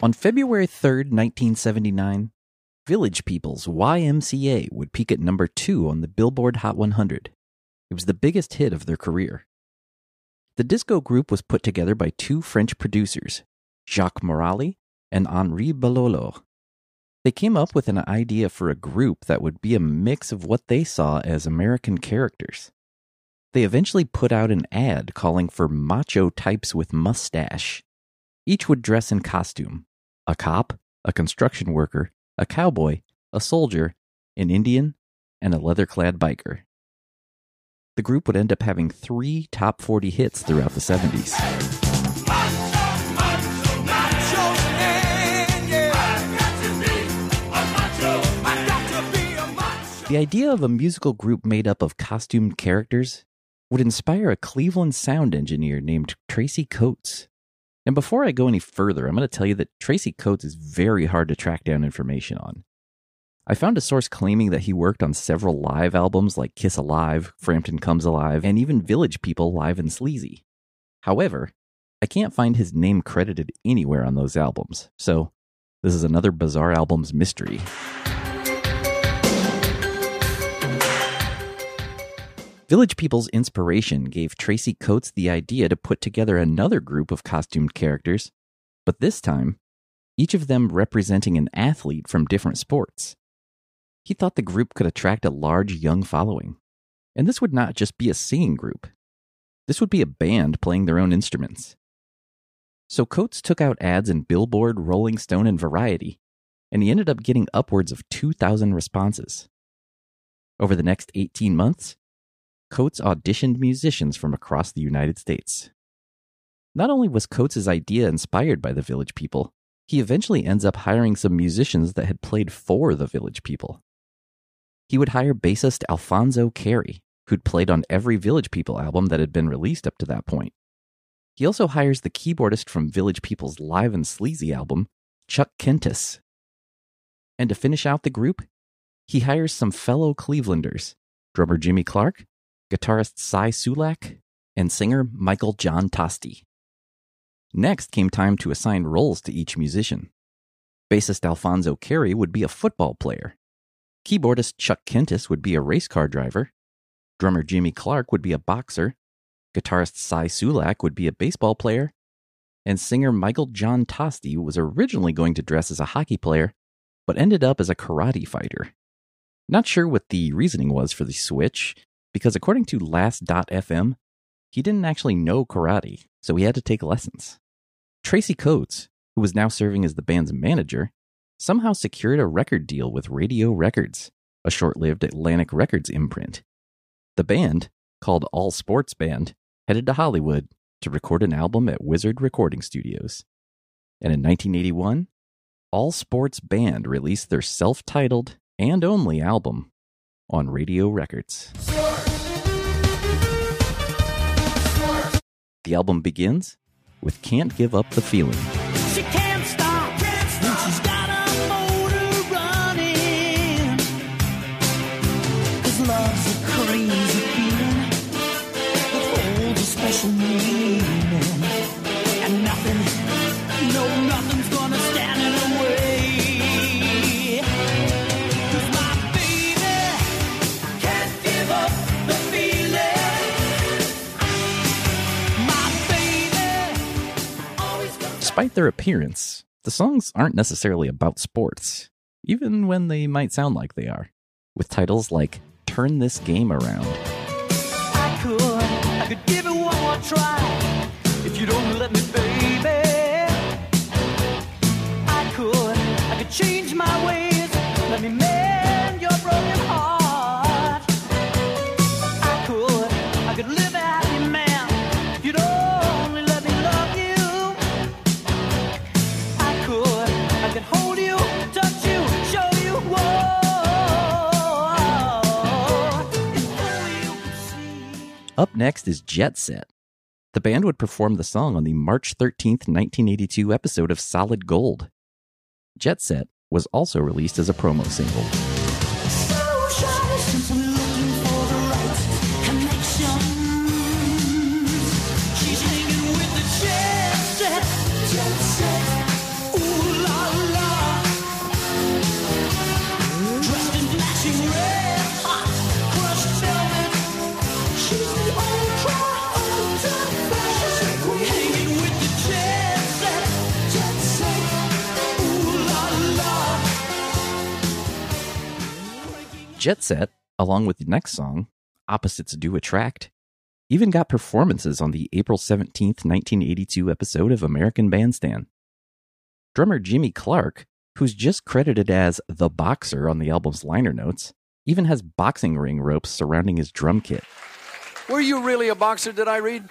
On February 3rd, 1979, Village People's YMCA would peak at number two on the Billboard Hot 100. It was the biggest hit of their career. The disco group was put together by two French producers, Jacques Morali and Henri Belolo. They came up with an idea for a group that would be a mix of what they saw as American characters. They eventually put out an ad calling for macho types with mustache. Each would dress in costume a cop, a construction worker, a cowboy, a soldier, an Indian, and a leather clad biker. The group would end up having three top 40 hits throughout the 70s. Macho man, yeah. I got to be a macho. I got to be a macho. The idea of a musical group made up of costumed characters would inspire a Cleveland sound engineer named Tracy Coates. And before I go any further, I'm going to tell you that Tracy Coates is very hard to track down information on. I found a source claiming that he worked on several live albums like Kiss Alive, Frampton Comes Alive, and even Village People Live and Sleazy. However, I can't find his name credited anywhere on those albums, so this is another Bizarre Albums mystery. Village People's inspiration gave Tracy Coates the idea to put together another group of costumed characters, but this time, each of them representing an athlete from different sports. He thought the group could attract a large young following. And this would not just be a singing group, this would be a band playing their own instruments. So Coates took out ads in Billboard, Rolling Stone, and Variety, and he ended up getting upwards of 2,000 responses. Over the next 18 months, Coates auditioned musicians from across the United States. Not only was Coates' idea inspired by the Village People, he eventually ends up hiring some musicians that had played for the Village People. He would hire bassist Alfonso Carey, who'd played on every Village People album that had been released up to that point. He also hires the keyboardist from Village People's Live and Sleazy album, Chuck Kentis. And to finish out the group, he hires some fellow Clevelanders, drummer Jimmy Clark, guitarist Cy Sulak, and singer Michael John Tosti. Next came time to assign roles to each musician. Bassist Alfonso Carey would be a football player. Keyboardist Chuck Kentis would be a race car driver. Drummer Jimmy Clark would be a boxer. Guitarist Cy Sulak would be a baseball player. And singer Michael John Tosti was originally going to dress as a hockey player, but ended up as a karate fighter. Not sure what the reasoning was for the switch, because according to Last.fm, he didn't actually know karate, so he had to take lessons. Tracy Coates, who was now serving as the band's manager, somehow secured a record deal with Radio Records, a short lived Atlantic Records imprint. The band, called All Sports Band, headed to Hollywood to record an album at Wizard Recording Studios. And in 1981, All Sports Band released their self titled and only album on Radio Records. The album begins with Can't Give Up the Feeling. Their appearance, the songs aren't necessarily about sports, even when they might sound like they are, with titles like Turn This Game Around I could, I could change my ways. Let me mend your broken heart. Up next is Jet Set. The band would perform the song on the March 13th, 1982 episode of Solid Gold. Jet Set was also released as a promo single. Jet Set, along with the next song, Opposites Do Attract, even got performances on the April 17th, 1982 episode of American Bandstand. Drummer Jimmy Clark, who's just credited as the boxer on the album's liner notes, even has boxing ring ropes surrounding his drum kit. Were you really a boxer, did I read?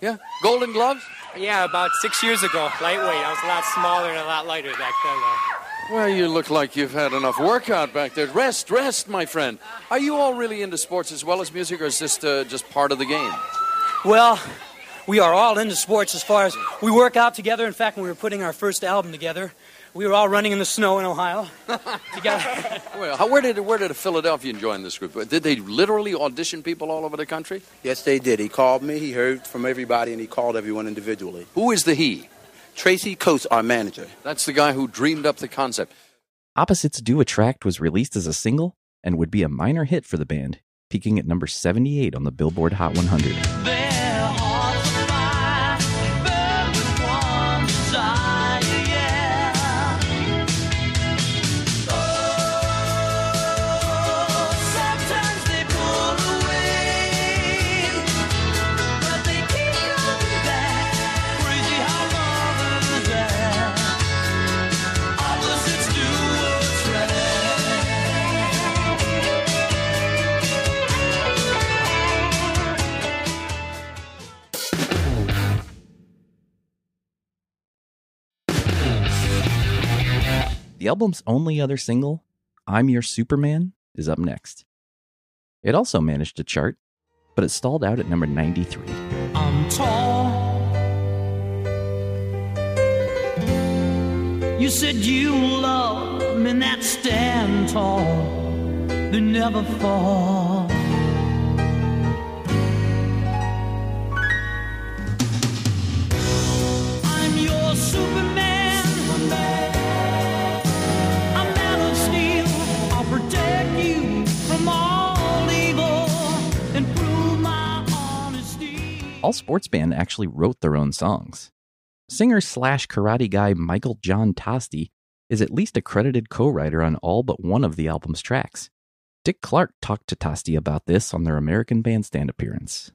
Yeah? Golden gloves? Yeah, about six years ago, lightweight. I was a lot smaller and a lot lighter back then, though. Well, you look like you've had enough workout back there. Rest, rest, my friend. Are you all really into sports as well as music, or is this uh, just part of the game? Well, we are all into sports as far as we work out together. In fact, when we were putting our first album together, we were all running in the snow in Ohio together. Well, how, where did where did a Philadelphian join this group? Did they literally audition people all over the country? Yes, they did. He called me. He heard from everybody, and he called everyone individually. Who is the he? Tracy Coates, our manager. That's the guy who dreamed up the concept. Opposites Do Attract was released as a single and would be a minor hit for the band, peaking at number 78 on the Billboard Hot 100. The album's only other single, I'm Your Superman, is up next. It also managed to chart, but it stalled out at number 93. I'm tall. You said you love men that stand tall, they never fall. All sports band actually wrote their own songs. Singer slash karate guy Michael John Tosti is at least a credited co writer on all but one of the album's tracks. Dick Clark talked to Tosti about this on their American Bandstand appearance.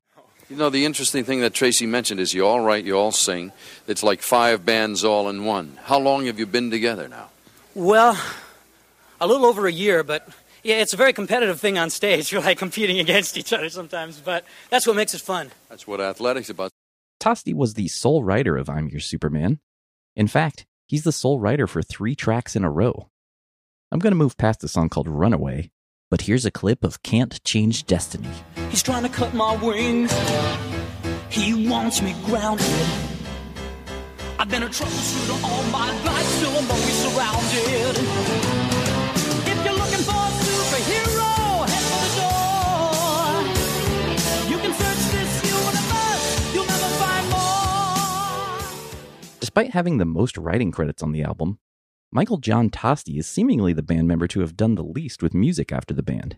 You know, the interesting thing that Tracy mentioned is you all write, you all sing. It's like five bands all in one. How long have you been together now? well, a little over a year, but yeah, it's a very competitive thing on stage. You're like competing against each other sometimes, but that's what makes it fun. That's what athletics about. Tosti was the sole writer of I'm Your Superman. In fact, he's the sole writer for three tracks in a row. I'm going to move past a song called Runaway, but here's a clip of Can't Change Destiny. He's trying to cut my wings. He wants me grounded. I've been a troubleshooter all my life, still I'm always surrounded. Despite having the most writing credits on the album, Michael John Tosti is seemingly the band member to have done the least with music after the band.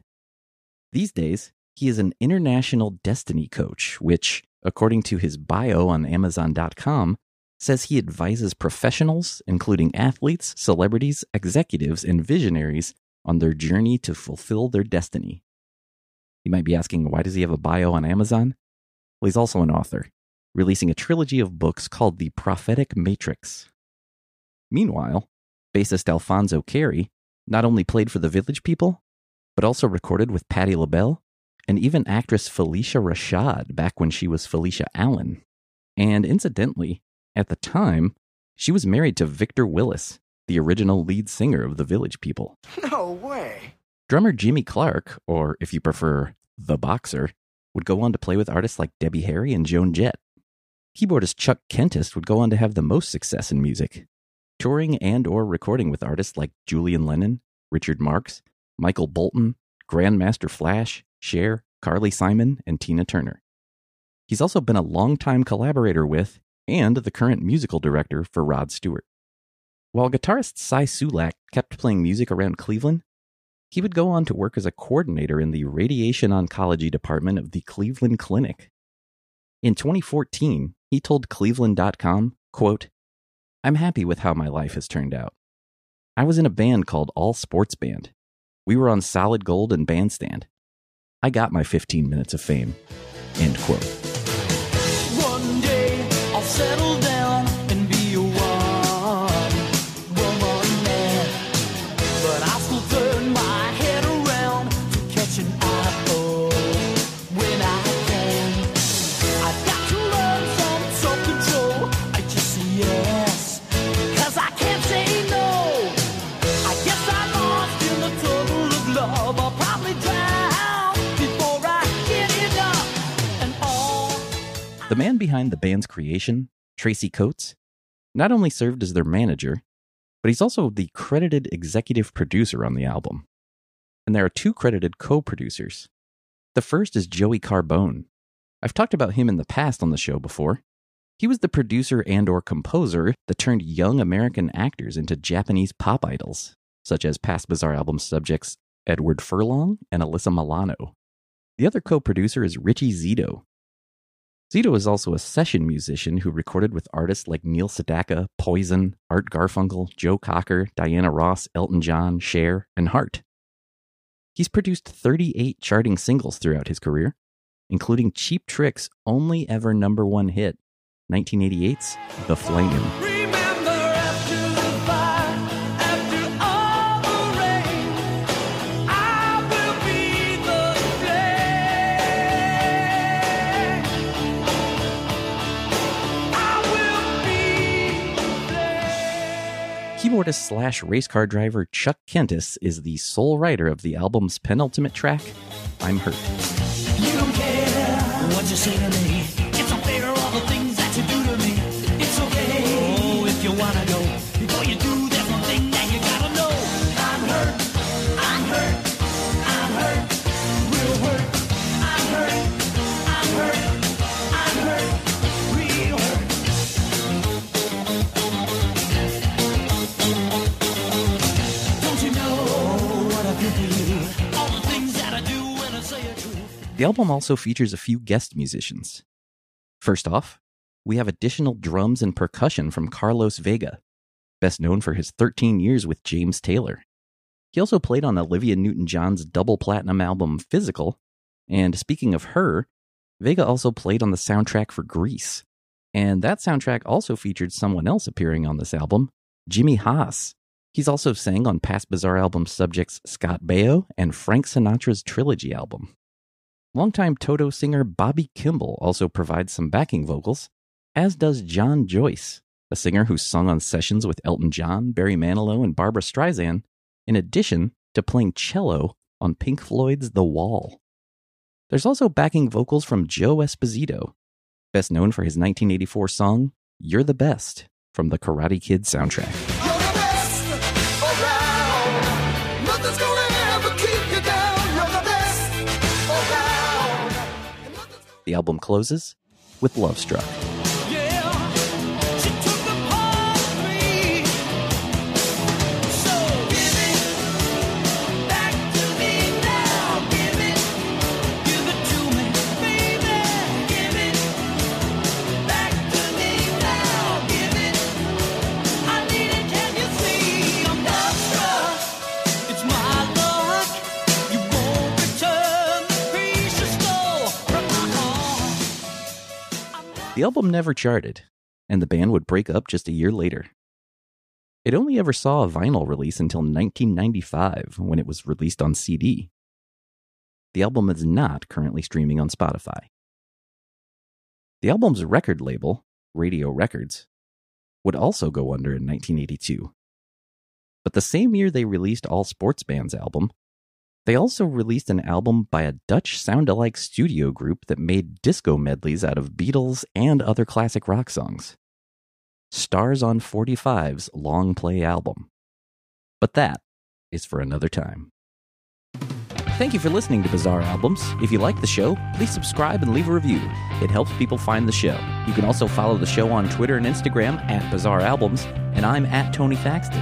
These days, he is an international destiny coach, which, according to his bio on Amazon.com, says he advises professionals, including athletes, celebrities, executives, and visionaries, on their journey to fulfill their destiny. You might be asking, why does he have a bio on Amazon? Well, he's also an author. Releasing a trilogy of books called The Prophetic Matrix. Meanwhile, bassist Alfonso Carey not only played for the Village People, but also recorded with Patti LaBelle and even actress Phylicia Rashad back when she was Phylicia Allen. And incidentally, at the time, she was married to Victor Willis, the original lead singer of the Village People. No way. Drummer Jimmy Clark, or if you prefer, The Boxer, would go on to play with artists like Debbie Harry and Joan Jett. Keyboardist Chuck Kentis would go on to have the most success in music, touring and or recording with artists like Julian Lennon, Richard Marx, Michael Bolton, Grandmaster Flash, Cher, Carly Simon, and Tina Turner. He's also been a longtime collaborator with and the current musical director for Rod Stewart. While guitarist Cy Sulak kept playing music around Cleveland, he would go on to work as a coordinator in the radiation oncology department of the Cleveland Clinic. In 2014, he told Cleveland.com, quote, I'm happy with how my life has turned out. I was in a band called All Sports Band. We were on Solid Gold and Bandstand. I got my 15 minutes of fame. End quote. The man behind the band's creation, Tracy Coates, not only served as their manager, but he's also the credited executive producer on the album. And there are two credited co producers. The first is Joey Carbone. I've talked about him in the past on the show before. He was the producer and or composer that turned young American actors into Japanese pop idols, such as past Bizarre album subjects Edward Furlong and Alyssa Milano. The other co-producer is Richie Zito, Zito is also a session musician who recorded with artists like Neil Sedaka, Poison, Art Garfunkel, Joe Cocker, Diana Ross, Elton John, Cher, and Heart. He's produced 38 charting singles throughout his career, including Cheap Trick's only ever number one hit, 1988's The Flame. Keyboardist slash race car driver Chuck Kentis is the sole writer of the album's penultimate track, I'm Hurt. You don't care what you say to me. It's unfair all the things that you do to me. It's okay. Oh, if you wanna The album also features a few guest musicians. First off, we have additional drums and percussion from Carlos Vega, best known for his 13 years with James Taylor. He also played on Olivia Newton John's double platinum album Physical, and speaking of her, Vega also played on the soundtrack for Grease. And that soundtrack also featured someone else appearing on this album, Jimmy Haas. He's also sang on past Bizarre album subjects Scott Baio and Frank Sinatra's Trilogy album. Longtime Toto singer Bobby Kimball also provides some backing vocals, as does John Joyce, a singer who's sung on sessions with Elton John, Barry Manilow, and Barbra Streisand, in addition to playing cello on Pink Floyd's The Wall. There's also backing vocals from Joe Esposito, best known for his 1984 song You're the Best from the Karate Kid soundtrack. The album closes with Love Struck. The album never charted, and the band would break up just a year later. It only ever saw a vinyl release until 1995 when it was released on CD. The album is not currently streaming on Spotify. The album's record label, Radio Records, would also go under in 1982. But the same year they released All Sports Band's album, they also released an album by a Dutch sound alike studio group that made disco medleys out of Beatles and other classic rock songs. Stars on 45's long play album. But that is for another time. Thank you for listening to Bizarre Albums. If you like the show, please subscribe and leave a review. It helps people find the show. You can also follow the show on Twitter and Instagram at Bizarre Albums, and I'm at Tony Thaxton.